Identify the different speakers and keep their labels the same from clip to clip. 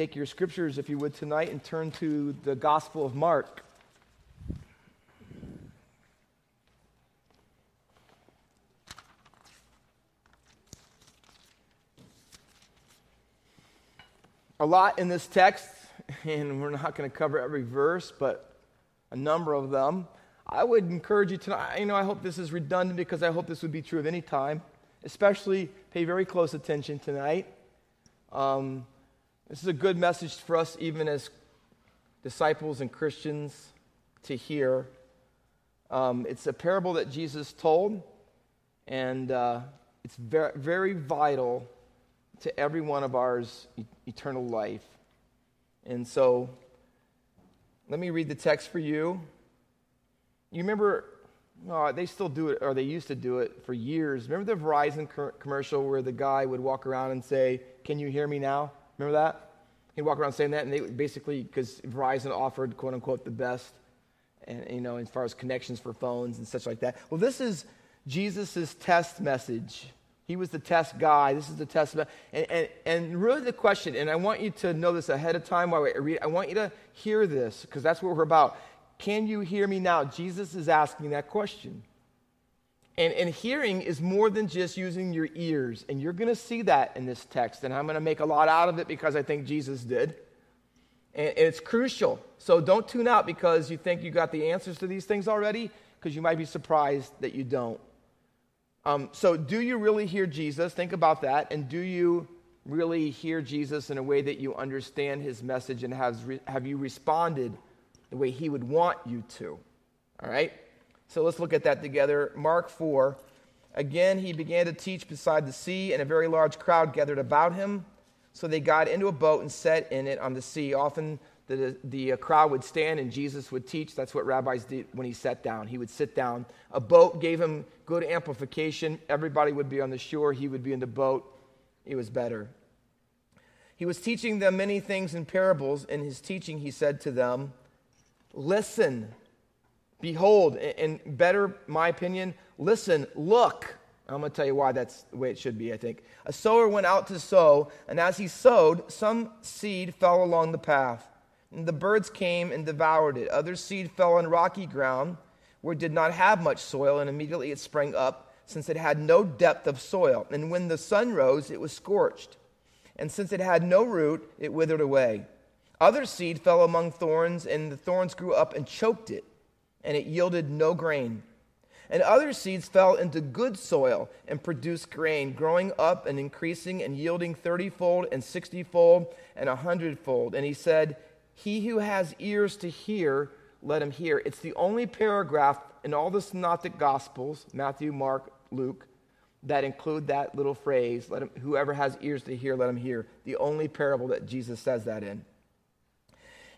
Speaker 1: take your scriptures, if you would, tonight and turn to the Gospel of Mark. A lot in this text, and we're not going to cover every verse, but a number of them. I would encourage you tonight. You know, I hope this is redundant because I hope this would be true of any time. Especially pay very close attention tonight. Um, this is a good message for us, even as disciples and Christians, to hear. Um, it's a parable that Jesus told, and uh, it's very, very vital to every one of ours e- eternal life. And so, let me read the text for you. You remember, oh, they still do it, or they used to do it for years. Remember the Verizon co- commercial where the guy would walk around and say, Can you hear me now? Remember that? He'd walk around saying that, and they basically, because Verizon offered, quote unquote, the best, and you know, as far as connections for phones and such like that. Well, this is Jesus' test message. He was the test guy. This is the test. And, and, and really, the question, and I want you to know this ahead of time while I read, I want you to hear this because that's what we're about. Can you hear me now? Jesus is asking that question. And, and hearing is more than just using your ears. And you're going to see that in this text. And I'm going to make a lot out of it because I think Jesus did. And, and it's crucial. So don't tune out because you think you got the answers to these things already, because you might be surprised that you don't. Um, so, do you really hear Jesus? Think about that. And do you really hear Jesus in a way that you understand his message and has re- have you responded the way he would want you to? All right? So, let's look at that together. Mark 4. Again, he began to teach beside the sea, and a very large crowd gathered about him. So they got into a boat and set in it on the sea. Often the, the uh, crowd would stand and Jesus would teach. That's what rabbis did when he sat down. He would sit down. A boat gave him good amplification. Everybody would be on the shore, he would be in the boat. It was better. He was teaching them many things in parables. In his teaching, he said to them, Listen, behold, and better, my opinion, listen, look. I'm going to tell you why that's the way it should be, I think. A sower went out to sow, and as he sowed, some seed fell along the path and the birds came and devoured it. Other seed fell on rocky ground where it did not have much soil, and immediately it sprang up, since it had no depth of soil. And when the sun rose, it was scorched. And since it had no root, it withered away. Other seed fell among thorns, and the thorns grew up and choked it, and it yielded no grain. And other seeds fell into good soil and produced grain, growing up and increasing and yielding thirtyfold and sixtyfold and a hundredfold. And he said, he who has ears to hear, let him hear. It's the only paragraph in all the synoptic gospels, Matthew, Mark, Luke, that include that little phrase, let him, whoever has ears to hear, let him hear. The only parable that Jesus says that in.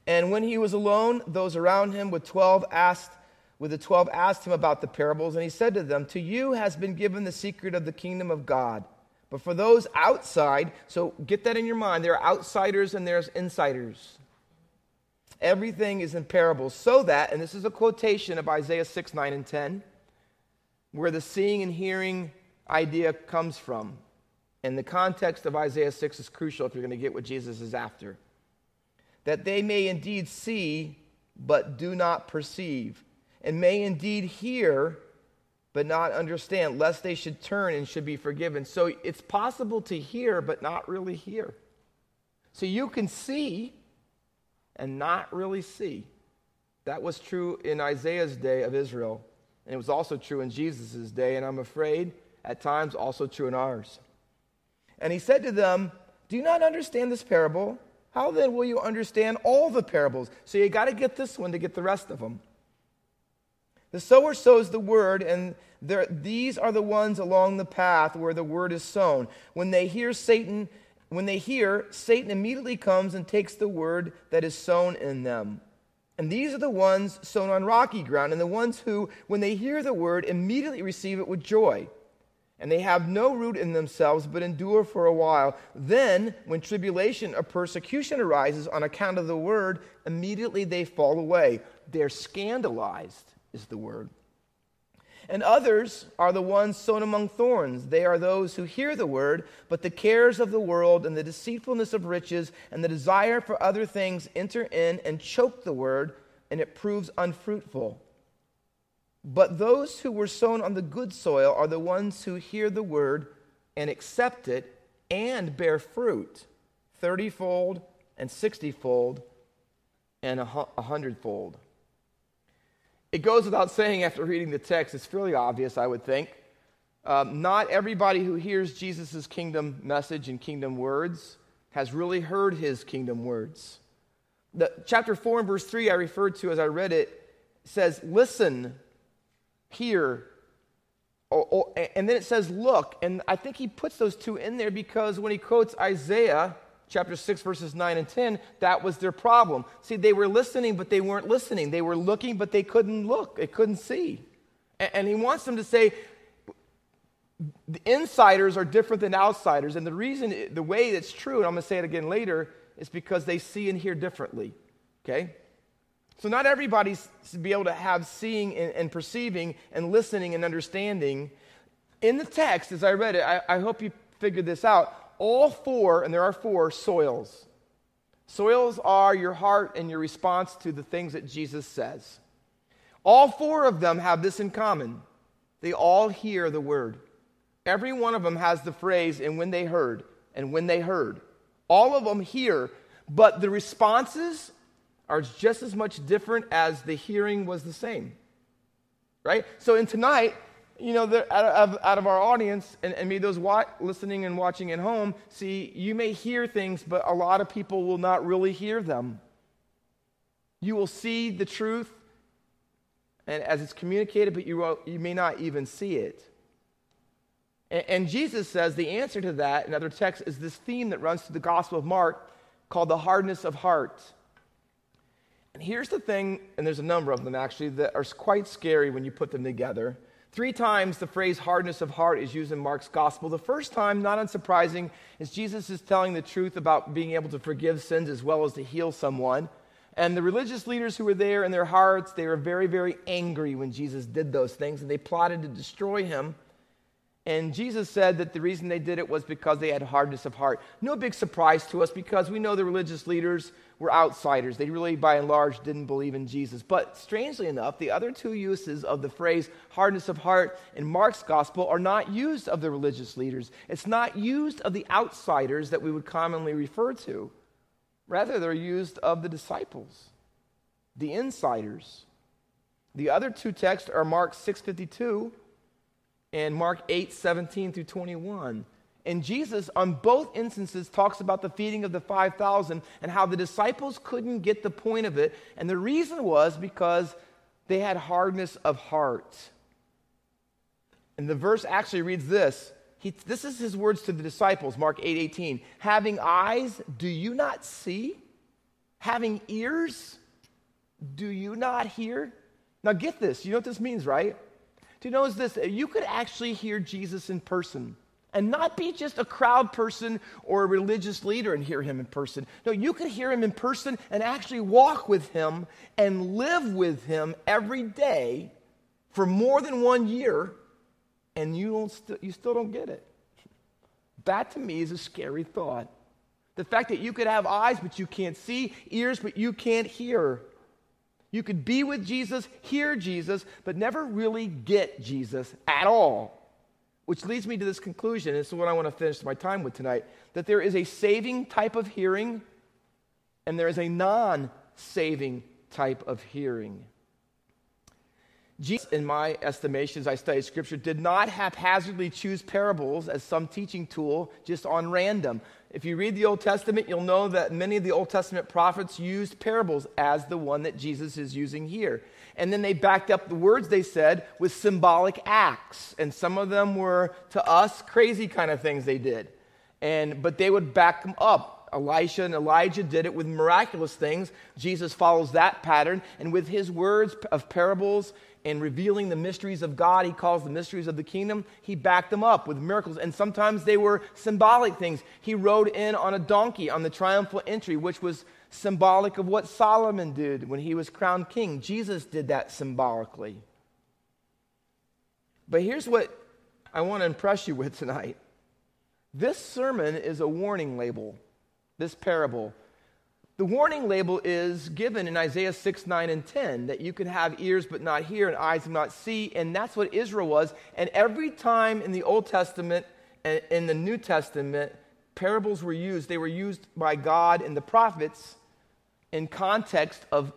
Speaker 1: And when he was alone, those around him with 12 asked, with the 12 asked him about the parables, and he said to them, To you has been given the secret of the kingdom of God. But for those outside, so get that in your mind, there are outsiders and there's insiders. Everything is in parables, so that, and this is a quotation of Isaiah 6, 9, and 10, where the seeing and hearing idea comes from. And the context of Isaiah 6 is crucial if you're going to get what Jesus is after. That they may indeed see, but do not perceive, and may indeed hear, but not understand, lest they should turn and should be forgiven. So it's possible to hear, but not really hear. So you can see, and not really see. That was true in Isaiah's day of Israel, and it was also true in Jesus' day, and I'm afraid at times also true in ours. And he said to them, Do you not understand this parable? How then will you understand all the parables? So you got to get this one to get the rest of them. The sower sows the word, and there, these are the ones along the path where the word is sown. When they hear Satan when they hear, Satan immediately comes and takes the word that is sown in them. And these are the ones sown on rocky ground, and the ones who, when they hear the word, immediately receive it with joy. And they have no root in themselves, but endure for a while. Then, when tribulation or persecution arises on account of the word, immediately they fall away. They're scandalized, is the word. And others are the ones sown among thorns. They are those who hear the word, but the cares of the world and the deceitfulness of riches and the desire for other things enter in and choke the word, and it proves unfruitful. But those who were sown on the good soil are the ones who hear the word and accept it and bear fruit thirtyfold and sixtyfold and a hundredfold. It goes without saying after reading the text, it's fairly obvious, I would think. Um, not everybody who hears Jesus' kingdom message and kingdom words has really heard his kingdom words. The, chapter 4 and verse 3 I referred to as I read it says, Listen, hear, or, oh, or, oh, and then it says, Look. And I think he puts those two in there because when he quotes Isaiah, chapter 6, verses 9 and 10, that was their problem. See, they were listening, but they weren't listening. They were looking, but they couldn't look, they couldn't see. And, and he wants them to say, the insiders are different than outsiders. And the reason, the way it's true, and I'm going to say it again later, is because they see and hear differently. Okay? So, not everybody's to be able to have seeing and, and, perceiving and listening and understanding. In the text, as I read it, I, I hope you figured this out all four, and there are four, soils. Soils are your heart and your response to the things that Jesus says. All four of them have this in common they all hear the word. Every one of them has the phrase, and when they heard, and when they heard. All of them hear, but the responses are just as much different as the hearing was the same. Right? So, in tonight, you know, out of, out of our audience, and, and maybe those wa- listening and watching at home, see, you may hear things, but a lot of people will not really hear them. You will see the truth and as it's communicated, but you, will, you may not even see it. And, and Jesus says the answer to that in other texts is this theme that runs through the Gospel of Mark called the hardness of heart. And here's the thing, and there's a number of them actually, that are quite scary when you put them together. Three times the phrase hardness of heart is used in Mark's gospel. The first time, not unsurprising, is Jesus is telling the truth about being able to forgive sins as well as to heal someone. And the religious leaders who were there in their hearts, they were very, very angry when Jesus did those things, and they plotted to destroy him. And Jesus said that the reason they did it was because they had hardness of heart. No big surprise to us because we know the religious leaders were outsiders. They really, by and large, didn't believe in Jesus. But strangely enough, the other two uses of the phrase hardness of heart in Mark's gospel are not used of the religious leaders. It's not used of the outsiders that we would commonly refer to. Rather, they're used of the disciples, the insiders. The other two texts are Mark 652 and Mark 8, 17 through 21. And Jesus, on both instances, talks about the feeding of the 5,000 and how the disciples couldn't get the point of it. And the reason was because they had hardness of heart. And the verse actually reads this. He, this is his words to the disciples, Mark 8 18. Having eyes, do you not see? Having ears, do you not hear? Now get this. You know what this means, right? To know is this you could actually hear Jesus in person and not be just a crowd person or a religious leader and hear him in person. No, you could hear him in person and actually walk with him and live with him every day for more than one year, and you, don't st- you still don't get it. That to me is a scary thought. The fact that you could have eyes, but you can't see, ears, but you can't hear. You could be with Jesus, hear Jesus, but never really get Jesus at all. Which leads me to this conclusion. This is what I want to finish my time with tonight that there is a saving type of hearing, and there is a non saving type of hearing. Jesus, in my estimation, as I studied scripture, did not haphazardly choose parables as some teaching tool just on random. If you read the Old Testament, you'll know that many of the Old Testament prophets used parables as the one that Jesus is using here. And then they backed up the words they said with symbolic acts. And some of them were, to us, crazy kind of things they did. And, but they would back them up. Elisha and Elijah did it with miraculous things. Jesus follows that pattern. And with his words of parables and revealing the mysteries of God, he calls the mysteries of the kingdom, he backed them up with miracles. And sometimes they were symbolic things. He rode in on a donkey on the triumphal entry, which was symbolic of what Solomon did when he was crowned king. Jesus did that symbolically. But here's what I want to impress you with tonight this sermon is a warning label, this parable. The warning label is given in Isaiah 6, 9, and 10 that you can have ears but not hear and eyes but not see. And that's what Israel was. And every time in the Old Testament and in the New Testament, parables were used. They were used by God and the prophets in context of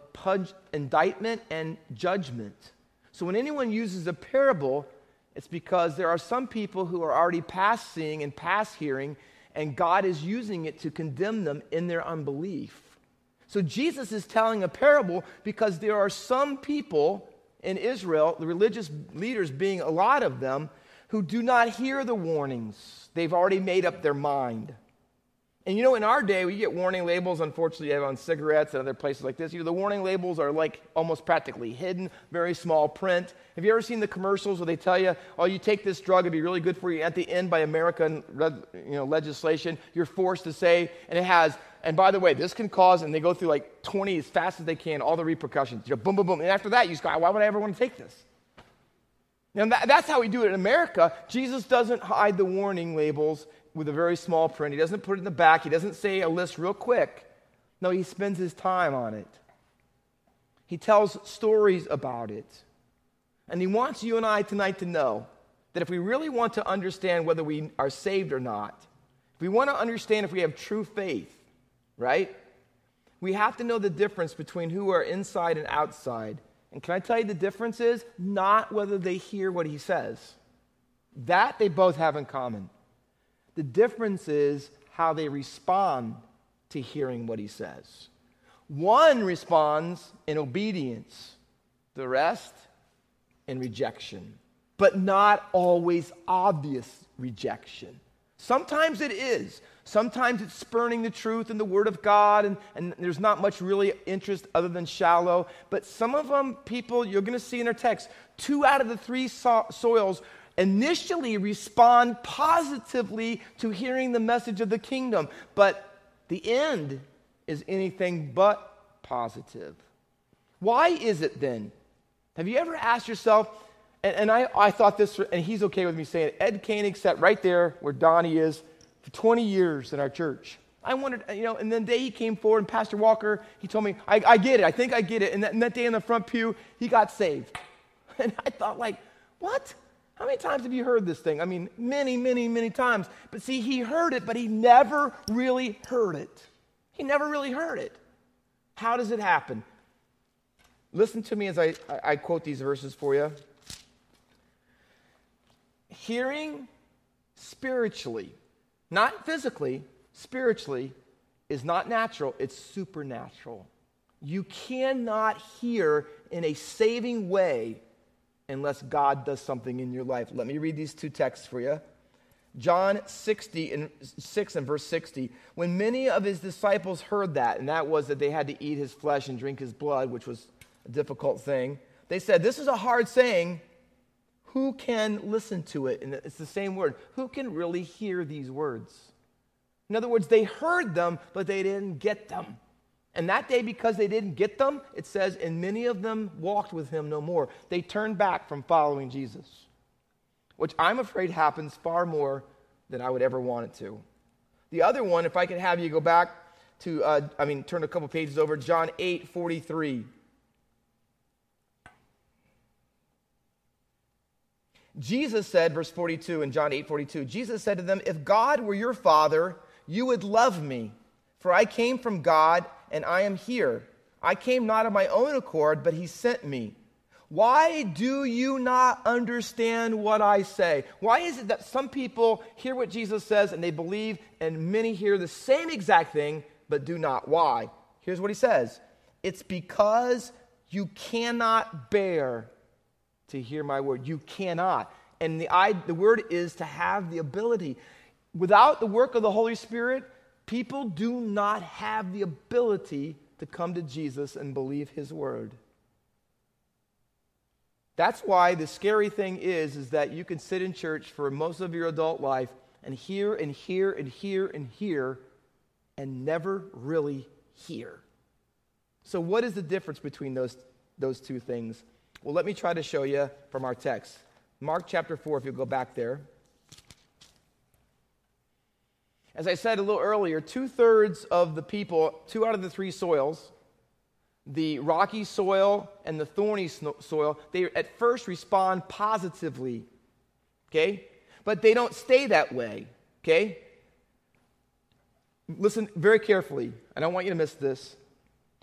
Speaker 1: indictment and judgment. So when anyone uses a parable, it's because there are some people who are already past seeing and past hearing, and God is using it to condemn them in their unbelief. So Jesus is telling a parable because there are some people in Israel, the religious leaders being a lot of them, who do not hear the warnings. They've already made up their mind. And you know, in our day, we get warning labels, unfortunately, on cigarettes and other places like this. You know, the warning labels are like almost practically hidden, very small print. Have you ever seen the commercials where they tell you, oh, you take this drug, it'd be really good for you? At the end, by American you know, legislation, you're forced to say, and it has, and by the way, this can cause, and they go through like 20 as fast as they can, all the repercussions. You know, boom, boom, boom. And after that, you just go, why would I ever want to take this? Now, that, that's how we do it in America. Jesus doesn't hide the warning labels with a very small print. He doesn't put it in the back. He doesn't say a list real quick. No, he spends his time on it. He tells stories about it. And he wants you and I tonight to know that if we really want to understand whether we are saved or not, if we want to understand if we have true faith, right? We have to know the difference between who are inside and outside. And can I tell you the difference is not whether they hear what he says. That they both have in common. The difference is how they respond to hearing what he says. One responds in obedience, the rest in rejection, but not always obvious rejection. Sometimes it is. Sometimes it's spurning the truth and the Word of God, and, and there's not much really interest other than shallow. But some of them, people, you're going to see in our text, two out of the three so- soils initially respond positively to hearing the message of the kingdom, but the end is anything but positive. Why is it then? Have you ever asked yourself, and, and I, I thought this, and he's okay with me saying it, Ed Koenig sat right there where Donnie is for 20 years in our church. I wondered, you know, and then the day he came forward, and Pastor Walker, he told me, I, I get it, I think I get it. And that, and that day in the front pew, he got saved. And I thought, like, what? How many times have you heard this thing? I mean, many, many, many times. But see, he heard it, but he never really heard it. He never really heard it. How does it happen? Listen to me as I, I quote these verses for you. Hearing spiritually, not physically, spiritually, is not natural, it's supernatural. You cannot hear in a saving way unless God does something in your life. Let me read these two texts for you. John 60 and 6 and verse 60. When many of his disciples heard that, and that was that they had to eat his flesh and drink his blood, which was a difficult thing, they said, This is a hard saying. Who can listen to it? And it's the same word. Who can really hear these words? In other words, they heard them, but they didn't get them. And that day, because they didn't get them, it says, and many of them walked with him no more. They turned back from following Jesus, which I'm afraid happens far more than I would ever want it to. The other one, if I could have you go back to, uh, I mean, turn a couple pages over, John 8 43. Jesus said, verse 42 in John 8 42, Jesus said to them, If God were your father, you would love me, for I came from God and I am here. I came not of my own accord, but he sent me. Why do you not understand what I say? Why is it that some people hear what Jesus says and they believe, and many hear the same exact thing but do not? Why? Here's what he says It's because you cannot bear to hear my word. You cannot. And the, I, the word is to have the ability. Without the work of the Holy Spirit, People do not have the ability to come to Jesus and believe his word. That's why the scary thing is is that you can sit in church for most of your adult life and hear and hear and hear and hear and never really hear. So what is the difference between those those two things? Well, let me try to show you from our text. Mark chapter 4, if you'll go back there. As I said a little earlier, two thirds of the people, two out of the three soils, the rocky soil and the thorny soil, they at first respond positively, okay? But they don't stay that way, okay? Listen very carefully. I don't want you to miss this.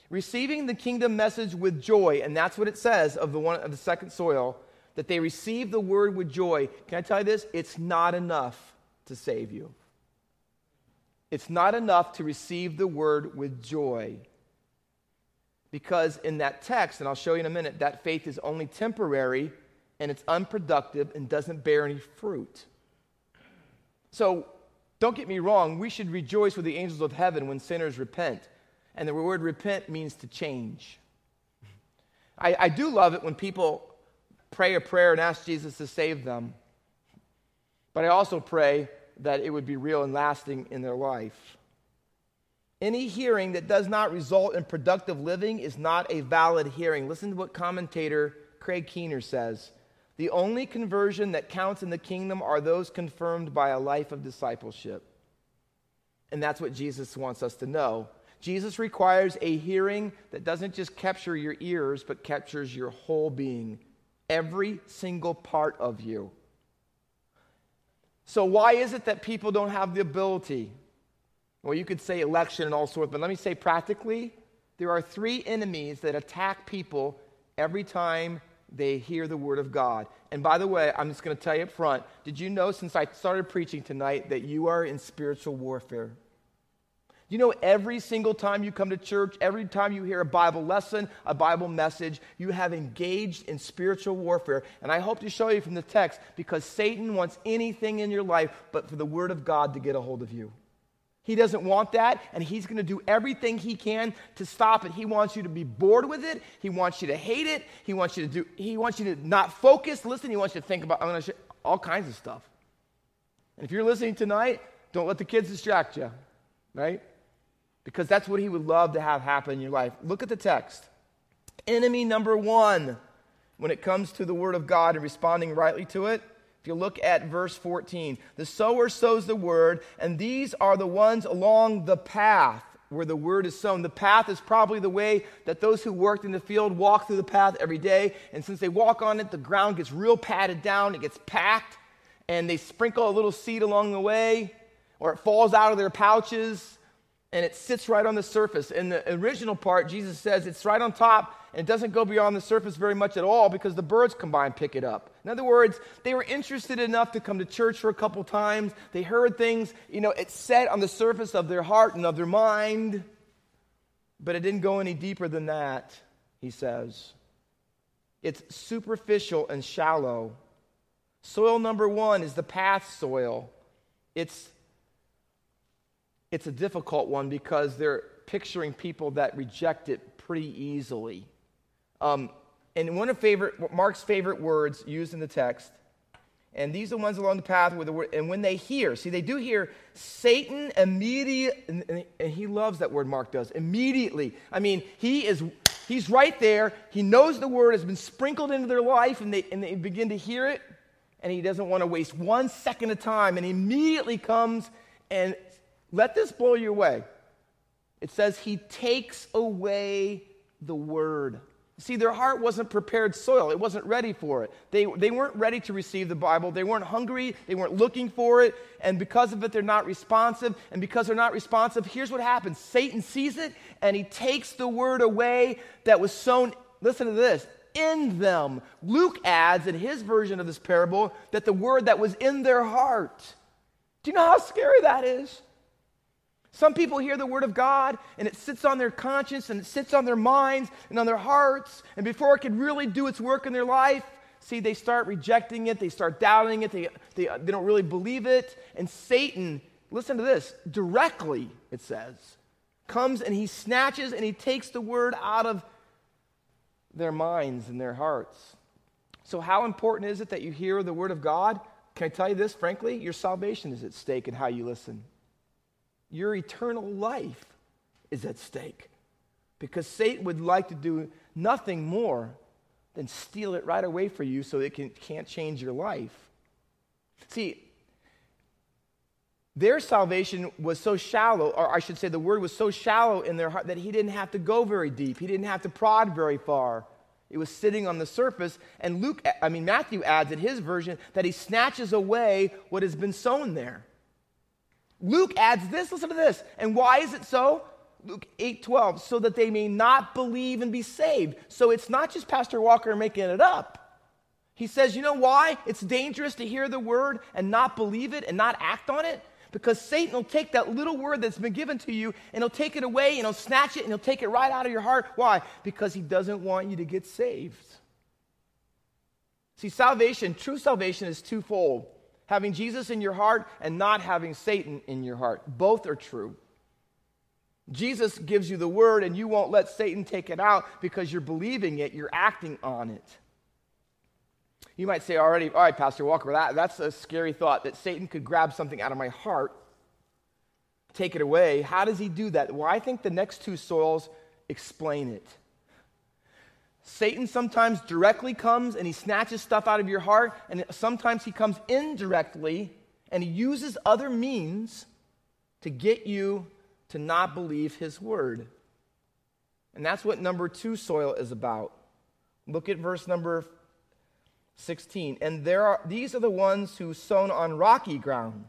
Speaker 1: Receiving the kingdom message with joy, and that's what it says of the one of the second soil, that they receive the word with joy. Can I tell you this? It's not enough to save you. It's not enough to receive the word with joy. Because in that text, and I'll show you in a minute, that faith is only temporary and it's unproductive and doesn't bear any fruit. So don't get me wrong, we should rejoice with the angels of heaven when sinners repent. And the word repent means to change. I, I do love it when people pray a prayer and ask Jesus to save them. But I also pray that it would be real and lasting in their life. Any hearing that does not result in productive living is not a valid hearing. Listen to what commentator Craig Keener says. The only conversion that counts in the kingdom are those confirmed by a life of discipleship. And that's what Jesus wants us to know. Jesus requires a hearing that doesn't just capture your ears, but captures your whole being, every single part of you. So, why is it that people don't have the ability? Well, you could say election and all sorts, but let me say practically, there are three enemies that attack people every time they hear the word of God. And by the way, I'm just going to tell you up front did you know since I started preaching tonight that you are in spiritual warfare? You know, every single time you come to church, every time you hear a Bible lesson, a Bible message, you have engaged in spiritual warfare. And I hope to show you from the text because Satan wants anything in your life but for the Word of God to get a hold of you. He doesn't want that, and he's going to do everything he can to stop it. He wants you to be bored with it. He wants you to hate it. He wants you to do. He wants you to not focus. Listen. He wants you to think about. I'm going to show all kinds of stuff. And if you're listening tonight, don't let the kids distract you, right? Because that's what he would love to have happen in your life. Look at the text. Enemy number one when it comes to the word of God and responding rightly to it. If you look at verse 14, the sower sows the word, and these are the ones along the path where the word is sown. The path is probably the way that those who worked in the field walk through the path every day. And since they walk on it, the ground gets real padded down, it gets packed, and they sprinkle a little seed along the way, or it falls out of their pouches and it sits right on the surface. In the original part, Jesus says it's right on top and it doesn't go beyond the surface very much at all because the birds come by and pick it up. In other words, they were interested enough to come to church for a couple times. They heard things, you know, it set on the surface of their heart and of their mind, but it didn't go any deeper than that, he says. It's superficial and shallow. Soil number one is the path soil. It's it's a difficult one because they're picturing people that reject it pretty easily. Um, and one of favorite, Mark's favorite words used in the text, and these are the ones along the path where the word, and when they hear, see, they do hear Satan immediate, and, and he loves that word Mark does, immediately. I mean, he is, he's right there. He knows the word has been sprinkled into their life, and they, and they begin to hear it, and he doesn't want to waste one second of time, and immediately comes and let this blow you away. It says, He takes away the word. See, their heart wasn't prepared soil. It wasn't ready for it. They, they weren't ready to receive the Bible. They weren't hungry. They weren't looking for it. And because of it, they're not responsive. And because they're not responsive, here's what happens Satan sees it and he takes the word away that was sown. Listen to this in them. Luke adds in his version of this parable that the word that was in their heart. Do you know how scary that is? Some people hear the word of God and it sits on their conscience and it sits on their minds and on their hearts. And before it can really do its work in their life, see, they start rejecting it, they start doubting it, they, they, they don't really believe it. And Satan, listen to this, directly, it says, comes and he snatches and he takes the word out of their minds and their hearts. So, how important is it that you hear the word of God? Can I tell you this, frankly? Your salvation is at stake in how you listen your eternal life is at stake. Because Satan would like to do nothing more than steal it right away for you so it can, can't change your life. See, their salvation was so shallow, or I should say, the word was so shallow in their heart that he didn't have to go very deep. He didn't have to prod very far. It was sitting on the surface. And Luke, I mean, Matthew adds in his version that he snatches away what has been sown there. Luke adds this, listen to this. And why is it so? Luke 8 12, so that they may not believe and be saved. So it's not just Pastor Walker making it up. He says, you know why? It's dangerous to hear the word and not believe it and not act on it because Satan will take that little word that's been given to you and he'll take it away and he'll snatch it and he'll take it right out of your heart. Why? Because he doesn't want you to get saved. See, salvation, true salvation is twofold having Jesus in your heart and not having Satan in your heart. Both are true. Jesus gives you the word and you won't let Satan take it out because you're believing it, you're acting on it. You might say already, all right, Pastor Walker, that, that's a scary thought that Satan could grab something out of my heart, take it away. How does he do that? Well, I think the next two soils explain it. Satan sometimes directly comes and he snatches stuff out of your heart, and sometimes he comes indirectly and he uses other means to get you to not believe his word. And that's what number two soil is about. Look at verse number 16. And there are, these are the ones who sown on rocky ground.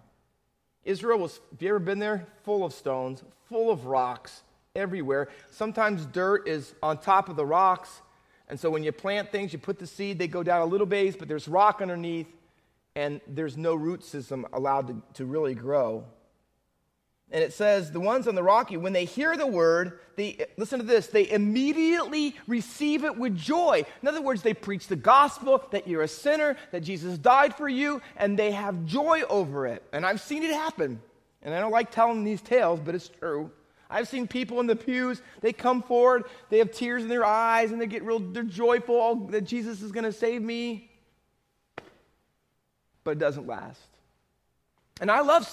Speaker 1: Israel was, have you ever been there? Full of stones, full of rocks everywhere. Sometimes dirt is on top of the rocks. And so when you plant things, you put the seed, they go down a little base, but there's rock underneath, and there's no root system allowed to, to really grow. And it says, the ones on the rocky, when they hear the word, they, listen to this, they immediately receive it with joy. In other words, they preach the gospel that you're a sinner, that Jesus died for you, and they have joy over it. And I've seen it happen. And I don't like telling these tales, but it's true. I've seen people in the pews, they come forward, they have tears in their eyes, and they get real, they're joyful that Jesus is going to save me. But it doesn't last. And I love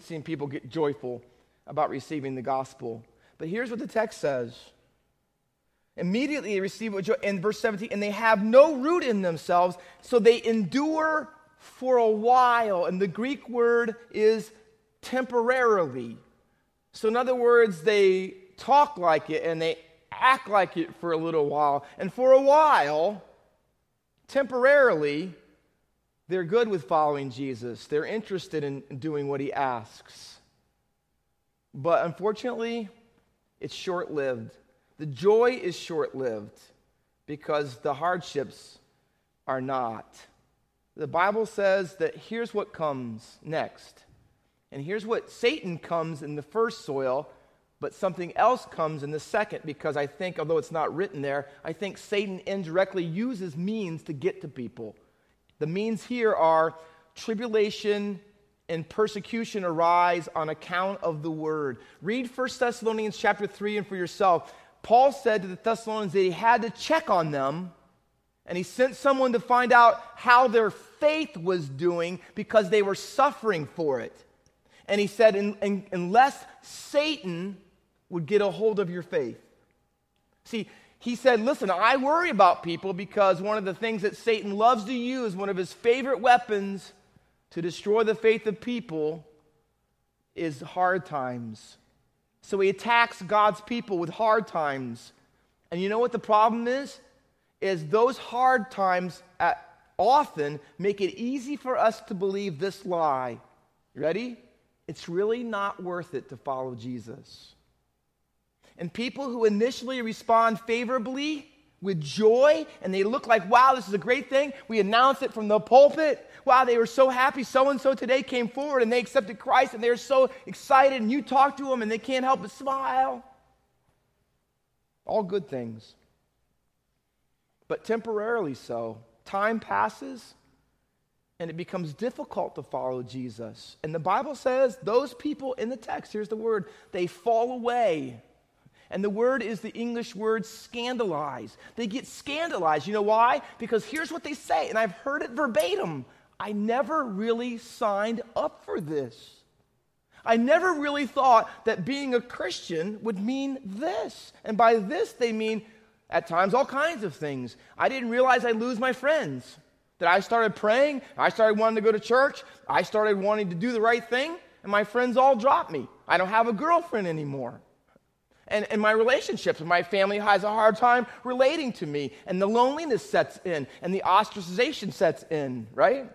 Speaker 1: seeing people get joyful about receiving the gospel. But here's what the text says Immediately they receive joy. In verse 17, and they have no root in themselves, so they endure for a while. And the Greek word is temporarily. So, in other words, they talk like it and they act like it for a little while. And for a while, temporarily, they're good with following Jesus. They're interested in doing what he asks. But unfortunately, it's short lived. The joy is short lived because the hardships are not. The Bible says that here's what comes next. And here's what Satan comes in the first soil, but something else comes in the second because I think, although it's not written there, I think Satan indirectly uses means to get to people. The means here are tribulation and persecution arise on account of the word. Read 1 Thessalonians chapter 3 and for yourself. Paul said to the Thessalonians that he had to check on them and he sent someone to find out how their faith was doing because they were suffering for it. And he said, in, in, unless Satan would get a hold of your faith. See, he said, Listen, I worry about people because one of the things that Satan loves to use, one of his favorite weapons to destroy the faith of people, is hard times. So he attacks God's people with hard times. And you know what the problem is? Is those hard times often make it easy for us to believe this lie. Ready? It's really not worth it to follow Jesus. And people who initially respond favorably with joy and they look like, wow, this is a great thing. We announce it from the pulpit. Wow, they were so happy. So and so today came forward and they accepted Christ and they're so excited. And you talk to them and they can't help but smile. All good things. But temporarily so. Time passes and it becomes difficult to follow Jesus. And the Bible says those people in the text, here's the word, they fall away. And the word is the English word scandalize. They get scandalized. You know why? Because here's what they say, and I've heard it verbatim I never really signed up for this. I never really thought that being a Christian would mean this. And by this, they mean at times, all kinds of things. I didn't realize I'd lose my friends. That I started praying, I started wanting to go to church, I started wanting to do the right thing, and my friends all dropped me. I don't have a girlfriend anymore. And, and my relationships my family has a hard time relating to me, and the loneliness sets in, and the ostracization sets in, right?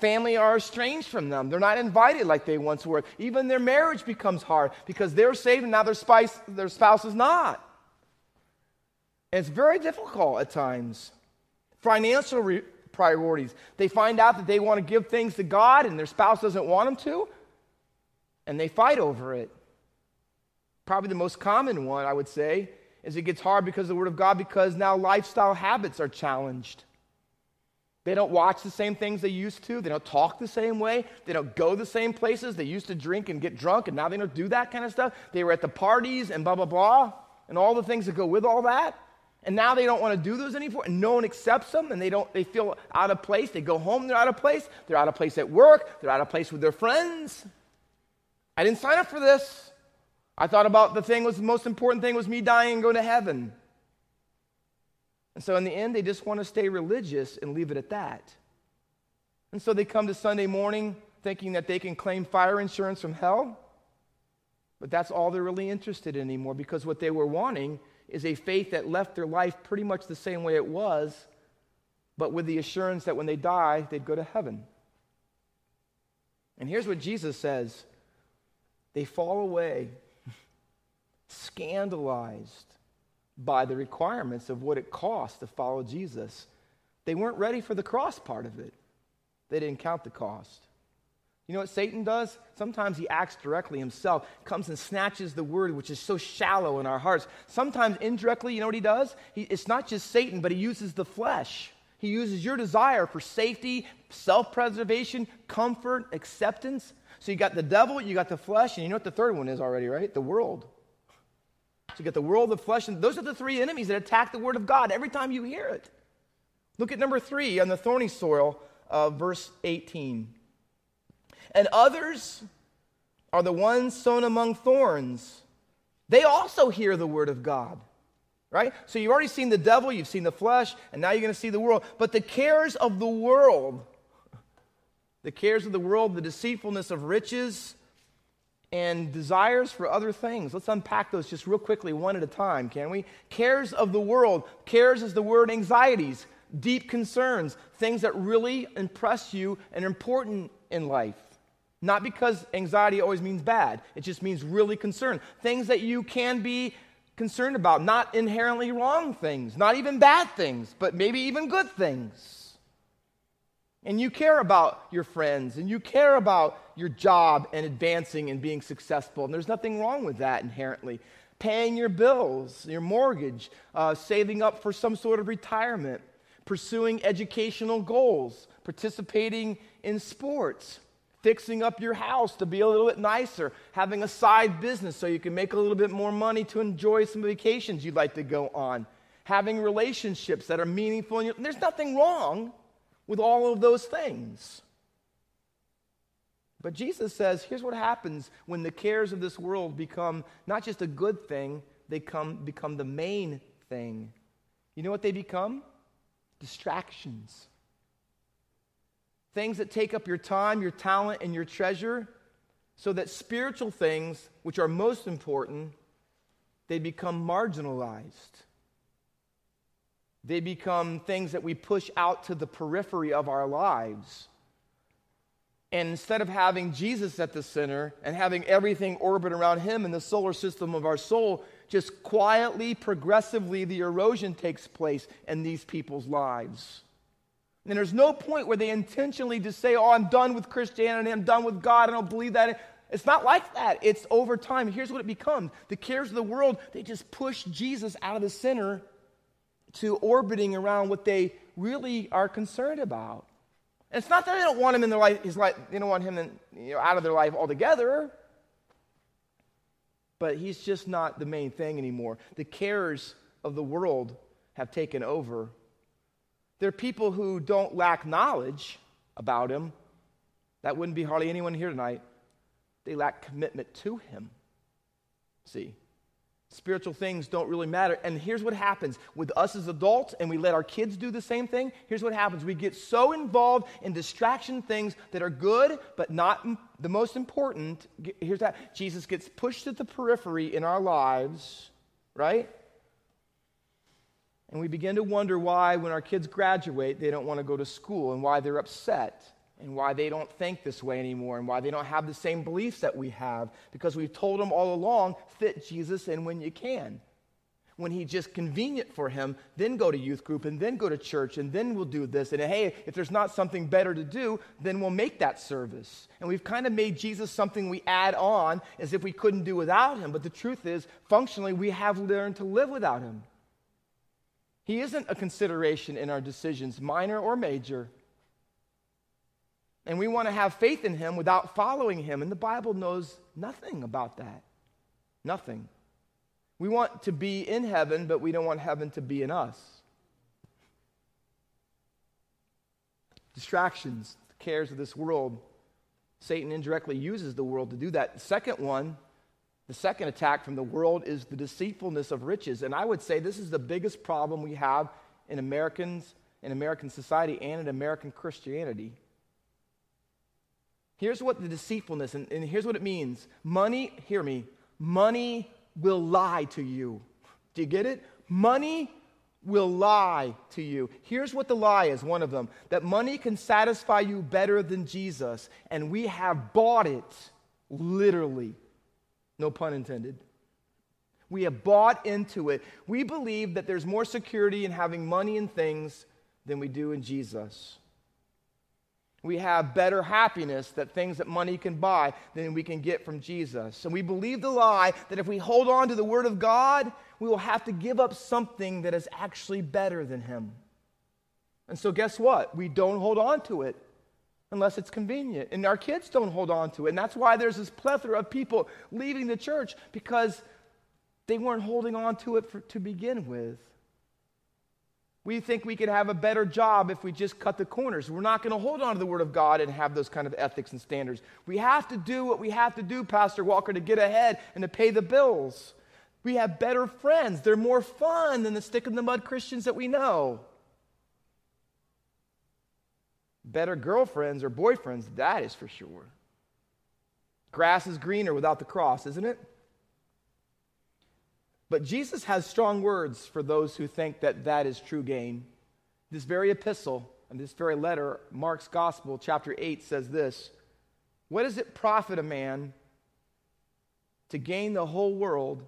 Speaker 1: Family are estranged from them. They're not invited like they once were. Even their marriage becomes hard because they're saved and now their, spice, their spouse is not. And it's very difficult at times. Financial re- priorities. They find out that they want to give things to God and their spouse doesn't want them to, and they fight over it. Probably the most common one, I would say, is it gets hard because of the Word of God because now lifestyle habits are challenged. They don't watch the same things they used to. They don't talk the same way. They don't go the same places. They used to drink and get drunk, and now they don't do that kind of stuff. They were at the parties and blah, blah, blah, and all the things that go with all that. And now they don't want to do those anymore, and no one accepts them, and they don't they feel out of place. They go home, they're out of place. They're out of place at work, they're out of place with their friends. I didn't sign up for this. I thought about the thing was the most important thing was me dying and going to heaven. And so in the end, they just want to stay religious and leave it at that. And so they come to Sunday morning thinking that they can claim fire insurance from hell. But that's all they're really interested in anymore because what they were wanting is a faith that left their life pretty much the same way it was, but with the assurance that when they die, they'd go to heaven. And here's what Jesus says they fall away, scandalized by the requirements of what it costs to follow Jesus. They weren't ready for the cross part of it, they didn't count the cost. You know what Satan does? Sometimes he acts directly himself, comes and snatches the word, which is so shallow in our hearts. Sometimes indirectly, you know what he does? He, it's not just Satan, but he uses the flesh. He uses your desire for safety, self preservation, comfort, acceptance. So you got the devil, you got the flesh, and you know what the third one is already, right? The world. So you got the world, the flesh, and those are the three enemies that attack the word of God every time you hear it. Look at number three on the thorny soil, uh, verse 18. And others are the ones sown among thorns. They also hear the word of God. Right? So you've already seen the devil, you've seen the flesh, and now you're going to see the world. But the cares of the world, the cares of the world, the deceitfulness of riches, and desires for other things. Let's unpack those just real quickly, one at a time, can we? Cares of the world. Cares is the word anxieties, deep concerns, things that really impress you and important in life. Not because anxiety always means bad, it just means really concerned. Things that you can be concerned about, not inherently wrong things, not even bad things, but maybe even good things. And you care about your friends and you care about your job and advancing and being successful. And there's nothing wrong with that inherently. Paying your bills, your mortgage, uh, saving up for some sort of retirement, pursuing educational goals, participating in sports, fixing up your house to be a little bit nicer, having a side business so you can make a little bit more money to enjoy some vacations you'd like to go on, having relationships that are meaningful. Your, there's nothing wrong with all of those things. But Jesus says, here's what happens when the cares of this world become not just a good thing, they come, become the main thing. You know what they become? Distractions. Things that take up your time, your talent, and your treasure, so that spiritual things, which are most important, they become marginalized. They become things that we push out to the periphery of our lives. And instead of having Jesus at the center and having everything orbit around him in the solar system of our soul, just quietly, progressively, the erosion takes place in these people's lives. And there's no point where they intentionally just say, Oh, I'm done with Christianity, I'm done with God, I don't believe that. It's not like that. It's over time. Here's what it becomes the cares of the world, they just push Jesus out of the center to orbiting around what they really are concerned about. And it's not that they don't want him in their life, his life they don't want him in, you know, out of their life altogether. But he's just not the main thing anymore. The cares of the world have taken over. There are people who don't lack knowledge about him. That wouldn't be hardly anyone here tonight. They lack commitment to him. See? spiritual things don't really matter. And here's what happens with us as adults, and we let our kids do the same thing. Here's what happens we get so involved in distraction things that are good, but not the most important. Here's that Jesus gets pushed to the periphery in our lives, right? And we begin to wonder why, when our kids graduate, they don't want to go to school and why they're upset and why they don't think this way anymore and why they don't have the same beliefs that we have because we've told them all along fit Jesus in when you can. When he's just convenient for him, then go to youth group and then go to church and then we'll do this. And hey, if there's not something better to do, then we'll make that service. And we've kind of made Jesus something we add on as if we couldn't do without him. But the truth is, functionally, we have learned to live without him. He isn't a consideration in our decisions, minor or major. And we want to have faith in him without following him. And the Bible knows nothing about that. Nothing. We want to be in heaven, but we don't want heaven to be in us. Distractions, the cares of this world. Satan indirectly uses the world to do that. The second one, the second attack from the world is the deceitfulness of riches. And I would say this is the biggest problem we have in Americans, in American society, and in American Christianity. Here's what the deceitfulness, and, and here's what it means money, hear me, money will lie to you. Do you get it? Money will lie to you. Here's what the lie is one of them that money can satisfy you better than Jesus, and we have bought it literally. No pun intended. We have bought into it. We believe that there's more security in having money and things than we do in Jesus we have better happiness that things that money can buy than we can get from Jesus. And we believe the lie that if we hold on to the Word of God, we will have to give up something that is actually better than Him. And so, guess what? We don't hold on to it unless it's convenient. And our kids don't hold on to it. And that's why there's this plethora of people leaving the church because they weren't holding on to it for, to begin with. We think we can have a better job if we just cut the corners. We're not going to hold on to the Word of God and have those kind of ethics and standards. We have to do what we have to do, Pastor Walker, to get ahead and to pay the bills. We have better friends. They're more fun than the stick in the mud Christians that we know. Better girlfriends or boyfriends, that is for sure. Grass is greener without the cross, isn't it? But Jesus has strong words for those who think that that is true gain. This very epistle and this very letter, Mark's Gospel, chapter 8, says this What does it profit a man to gain the whole world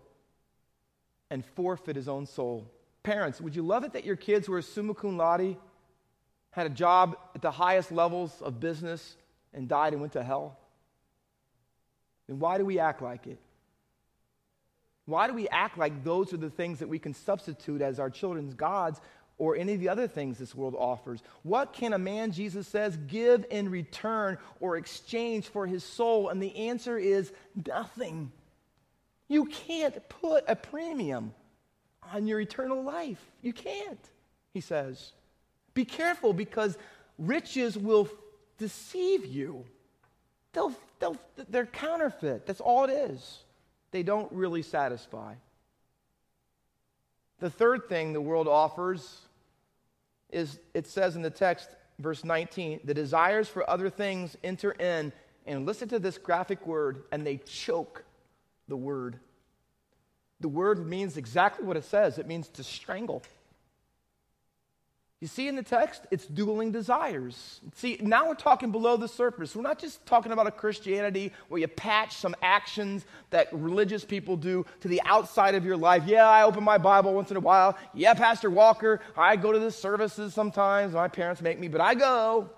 Speaker 1: and forfeit his own soul? Parents, would you love it that your kids were summa cum laude, had a job at the highest levels of business, and died and went to hell? Then why do we act like it? Why do we act like those are the things that we can substitute as our children's gods or any of the other things this world offers? What can a man, Jesus says, give in return or exchange for his soul? And the answer is nothing. You can't put a premium on your eternal life. You can't, he says. Be careful because riches will deceive you. They'll, they'll, they're counterfeit. That's all it is they don't really satisfy. The third thing the world offers is it says in the text, verse 19, the desires for other things enter in, and listen to this graphic word, and they choke the word. The word means exactly what it says it means to strangle. You see in the text, it's dueling desires. See, now we're talking below the surface. We're not just talking about a Christianity where you patch some actions that religious people do to the outside of your life. Yeah, I open my Bible once in a while. Yeah, Pastor Walker, I go to the services sometimes. My parents make me, but I go.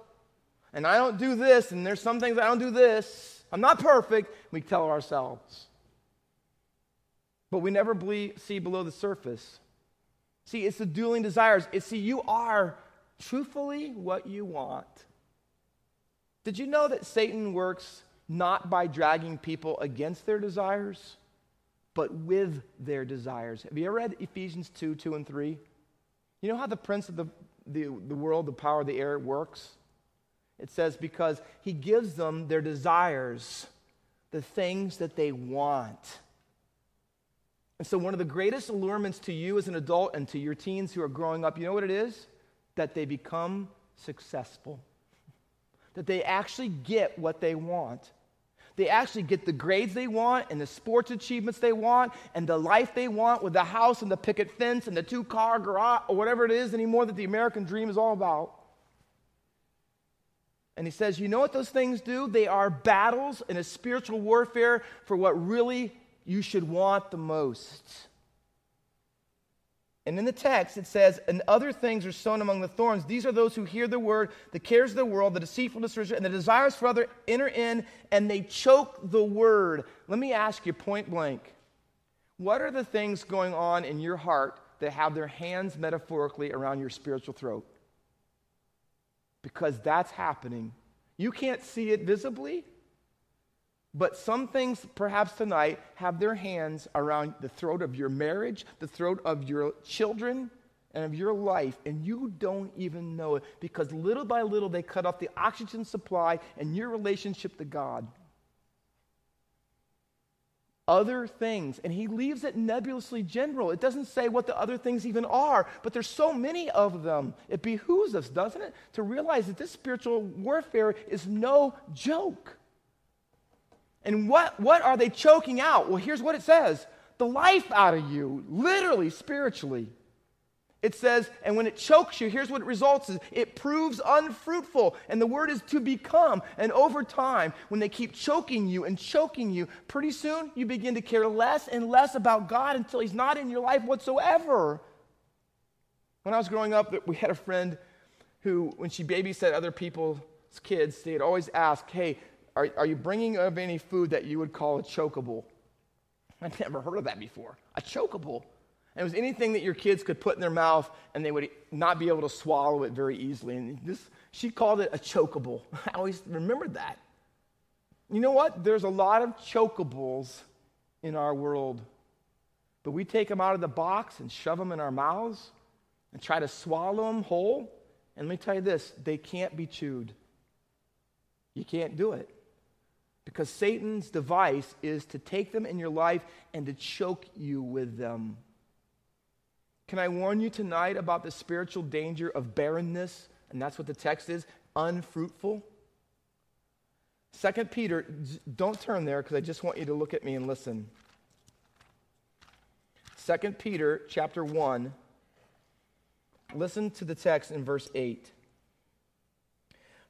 Speaker 1: And I don't do this, and there's some things I don't do this. I'm not perfect. We tell ourselves. But we never see below the surface See, it's the dueling desires. It's see, you are truthfully what you want. Did you know that Satan works not by dragging people against their desires, but with their desires? Have you ever read Ephesians 2 2 and 3? You know how the prince of the, the, the world, the power of the air, works? It says, because he gives them their desires, the things that they want. And so, one of the greatest allurements to you as an adult and to your teens who are growing up, you know what it is? That they become successful, that they actually get what they want. They actually get the grades they want and the sports achievements they want and the life they want with the house and the picket fence and the two car garage or whatever it is anymore that the American dream is all about. And he says, You know what those things do? They are battles in a spiritual warfare for what really you should want the most. And in the text, it says, And other things are sown among the thorns. These are those who hear the word, the cares of the world, the deceitfulness, and the desires for other enter in, and they choke the word. Let me ask you point blank what are the things going on in your heart that have their hands metaphorically around your spiritual throat? Because that's happening. You can't see it visibly, but some things, perhaps tonight, have their hands around the throat of your marriage, the throat of your children, and of your life, and you don't even know it because little by little they cut off the oxygen supply and your relationship to God. Other things, and he leaves it nebulously general. It doesn't say what the other things even are, but there's so many of them. It behooves us, doesn't it, to realize that this spiritual warfare is no joke. And what, what are they choking out? Well, here's what it says the life out of you, literally, spiritually. It says, and when it chokes you, here's what it results is it proves unfruitful. And the word is to become. And over time, when they keep choking you and choking you, pretty soon you begin to care less and less about God until He's not in your life whatsoever. When I was growing up, we had a friend who, when she babysat other people's kids, they'd always ask, Hey, are, are you bringing of any food that you would call a chokeable? I'd never heard of that before. A chokeable. And it was anything that your kids could put in their mouth and they would not be able to swallow it very easily. And this, she called it a chokeable. I always remembered that. You know what? There's a lot of chokables in our world. But we take them out of the box and shove them in our mouths and try to swallow them whole. And let me tell you this they can't be chewed. You can't do it. Because Satan's device is to take them in your life and to choke you with them. Can I warn you tonight about the spiritual danger of barrenness? And that's what the text is unfruitful. Second Peter, don't turn there because I just want you to look at me and listen. Second Peter chapter 1. Listen to the text in verse 8.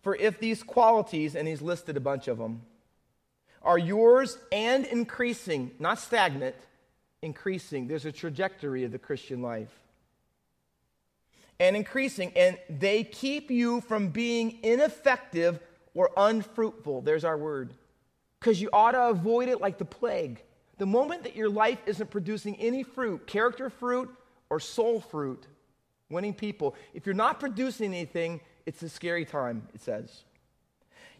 Speaker 1: For if these qualities, and he's listed a bunch of them, are yours and increasing, not stagnant, increasing. There's a trajectory of the Christian life. And increasing, and they keep you from being ineffective or unfruitful. There's our word. Because you ought to avoid it like the plague. The moment that your life isn't producing any fruit, character fruit or soul fruit, winning people, if you're not producing anything, it's a scary time, it says.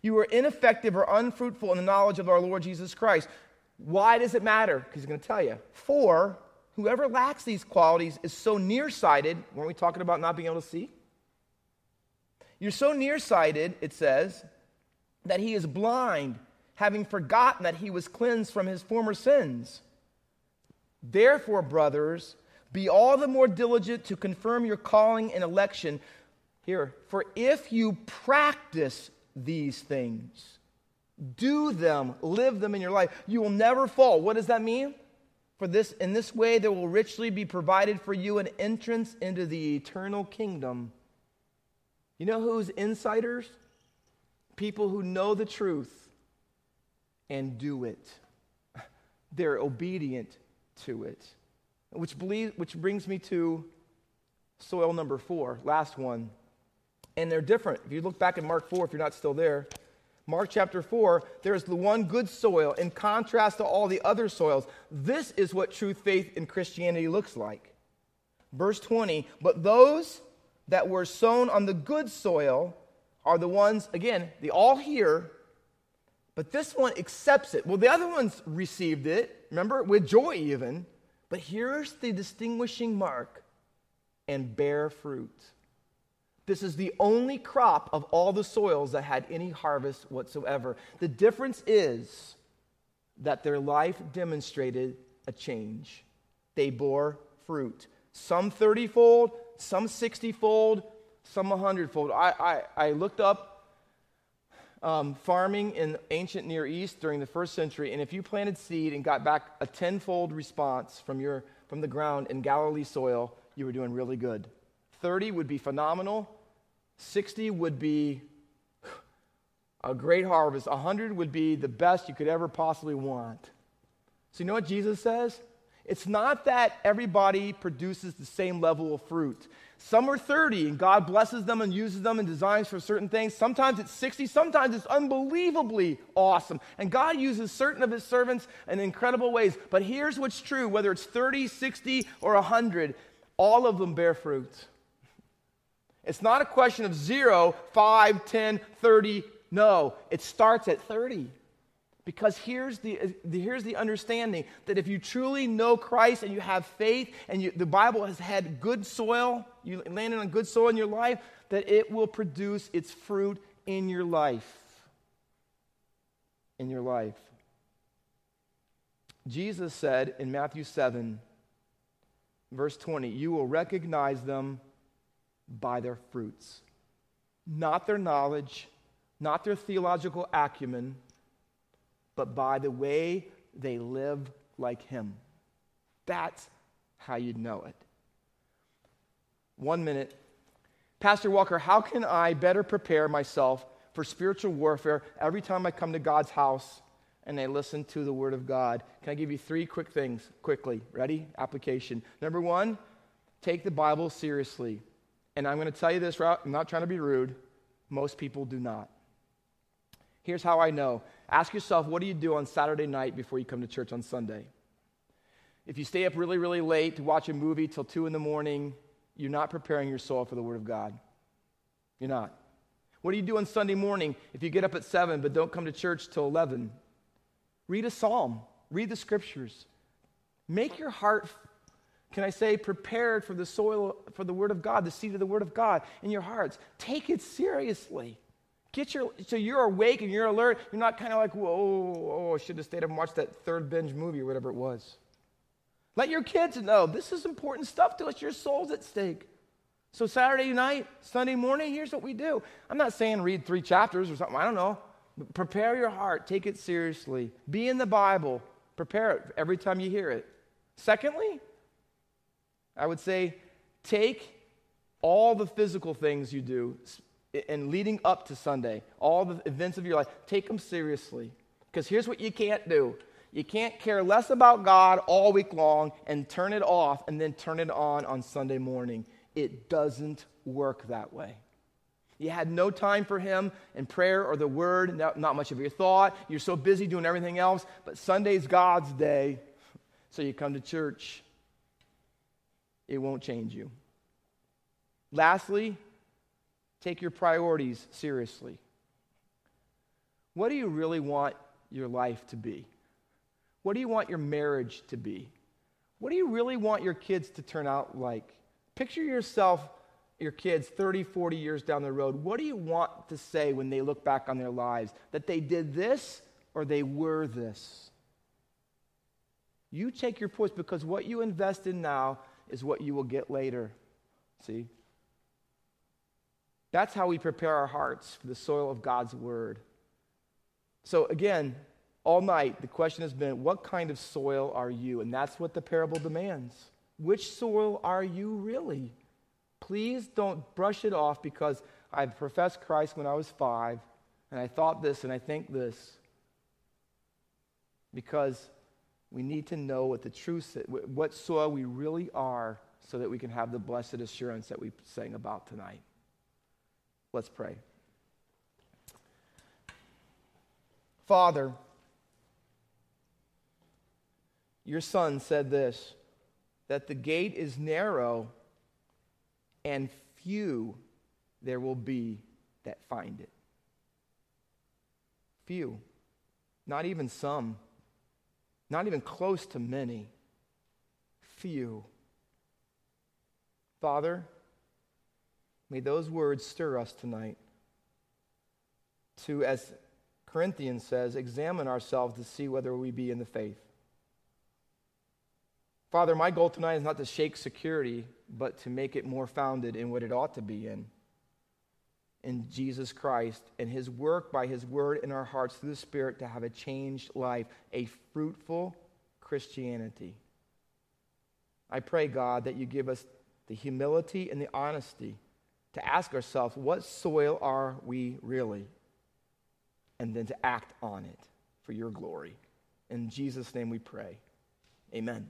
Speaker 1: You are ineffective or unfruitful in the knowledge of our Lord Jesus Christ. Why does it matter? Because he's going to tell you. For whoever lacks these qualities is so nearsighted. Weren't we talking about not being able to see? You're so nearsighted, it says, that he is blind, having forgotten that he was cleansed from his former sins. Therefore, brothers, be all the more diligent to confirm your calling and election. Here, for if you practice these things. Do them, live them in your life. You will never fall. What does that mean? For this in this way there will richly be provided for you an entrance into the eternal kingdom. You know who's insiders? People who know the truth and do it. They're obedient to it. Which, believe, which brings me to soil number four, last one and they're different. If you look back at Mark 4, if you're not still there, Mark chapter 4, there's the one good soil in contrast to all the other soils. This is what true faith in Christianity looks like. Verse 20, but those that were sown on the good soil are the ones, again, they all hear, but this one accepts it. Well, the other ones received it, remember, with joy even. But here's the distinguishing mark and bear fruit. This is the only crop of all the soils that had any harvest whatsoever. The difference is that their life demonstrated a change. they bore fruit. Some 30 fold, some 60 fold, some 100 fold. I, I, I looked up um, farming in ancient Near East during the first century, and if you planted seed and got back a tenfold response from, your, from the ground in Galilee soil, you were doing really good. 30 would be phenomenal, 60 would be a great harvest, 100 would be the best you could ever possibly want. So, you know what Jesus says? It's not that everybody produces the same level of fruit. Some are 30 and God blesses them and uses them and designs for certain things. Sometimes it's 60, sometimes it's unbelievably awesome. And God uses certain of his servants in incredible ways. But here's what's true whether it's 30, 60, or 100, all of them bear fruit. It's not a question of 0, 5, 10, 30. No, it starts at 30. Because here's the, here's the understanding that if you truly know Christ and you have faith and you, the Bible has had good soil, you landed on good soil in your life, that it will produce its fruit in your life. In your life. Jesus said in Matthew 7, verse 20, You will recognize them by their fruits. Not their knowledge, not their theological acumen but by the way they live like Him. That's how you know it. One minute. Pastor Walker, how can I better prepare myself for spiritual warfare every time I come to God's house and I listen to the Word of God? Can I give you three quick things quickly? Ready? Application. Number one, take the Bible seriously. And I'm going to tell you this, I'm not trying to be rude. Most people do not. Here's how I know Ask yourself, what do you do on Saturday night before you come to church on Sunday? If you stay up really, really late to watch a movie till 2 in the morning, you're not preparing your soul for the Word of God. You're not. What do you do on Sunday morning if you get up at 7 but don't come to church till 11? Read a psalm, read the scriptures. Make your heart, can I say, prepared for the soil, for the Word of God, the seed of the Word of God in your hearts. Take it seriously. Get your, so you're awake and you're alert. You're not kind of like, whoa, oh, I should have stayed up and watched that third binge movie or whatever it was. Let your kids know this is important stuff to us. Your soul's at stake. So Saturday night, Sunday morning, here's what we do. I'm not saying read three chapters or something. I don't know. But prepare your heart. Take it seriously. Be in the Bible. Prepare it every time you hear it. Secondly, I would say take all the physical things you do, and leading up to Sunday, all the events of your life, take them seriously. Because here's what you can't do you can't care less about God all week long and turn it off and then turn it on on Sunday morning. It doesn't work that way. You had no time for Him in prayer or the Word, not much of your thought. You're so busy doing everything else, but Sunday's God's day, so you come to church. It won't change you. Lastly, Take your priorities seriously. What do you really want your life to be? What do you want your marriage to be? What do you really want your kids to turn out like? Picture yourself, your kids, 30, 40 years down the road. What do you want to say when they look back on their lives? That they did this or they were this? You take your poise because what you invest in now is what you will get later. See? That's how we prepare our hearts for the soil of God's word. So, again, all night, the question has been what kind of soil are you? And that's what the parable demands. Which soil are you really? Please don't brush it off because I professed Christ when I was five, and I thought this and I think this. Because we need to know what the truth is, what soil we really are, so that we can have the blessed assurance that we sang about tonight. Let's pray. Father, your son said this that the gate is narrow and few there will be that find it. Few, not even some, not even close to many. Few. Father, May those words stir us tonight to, as Corinthians says, examine ourselves to see whether we be in the faith. Father, my goal tonight is not to shake security, but to make it more founded in what it ought to be in. In Jesus Christ and his work by his word in our hearts through the Spirit to have a changed life, a fruitful Christianity. I pray, God, that you give us the humility and the honesty to ask ourselves, what soil are we really? And then to act on it for your glory. In Jesus' name we pray. Amen.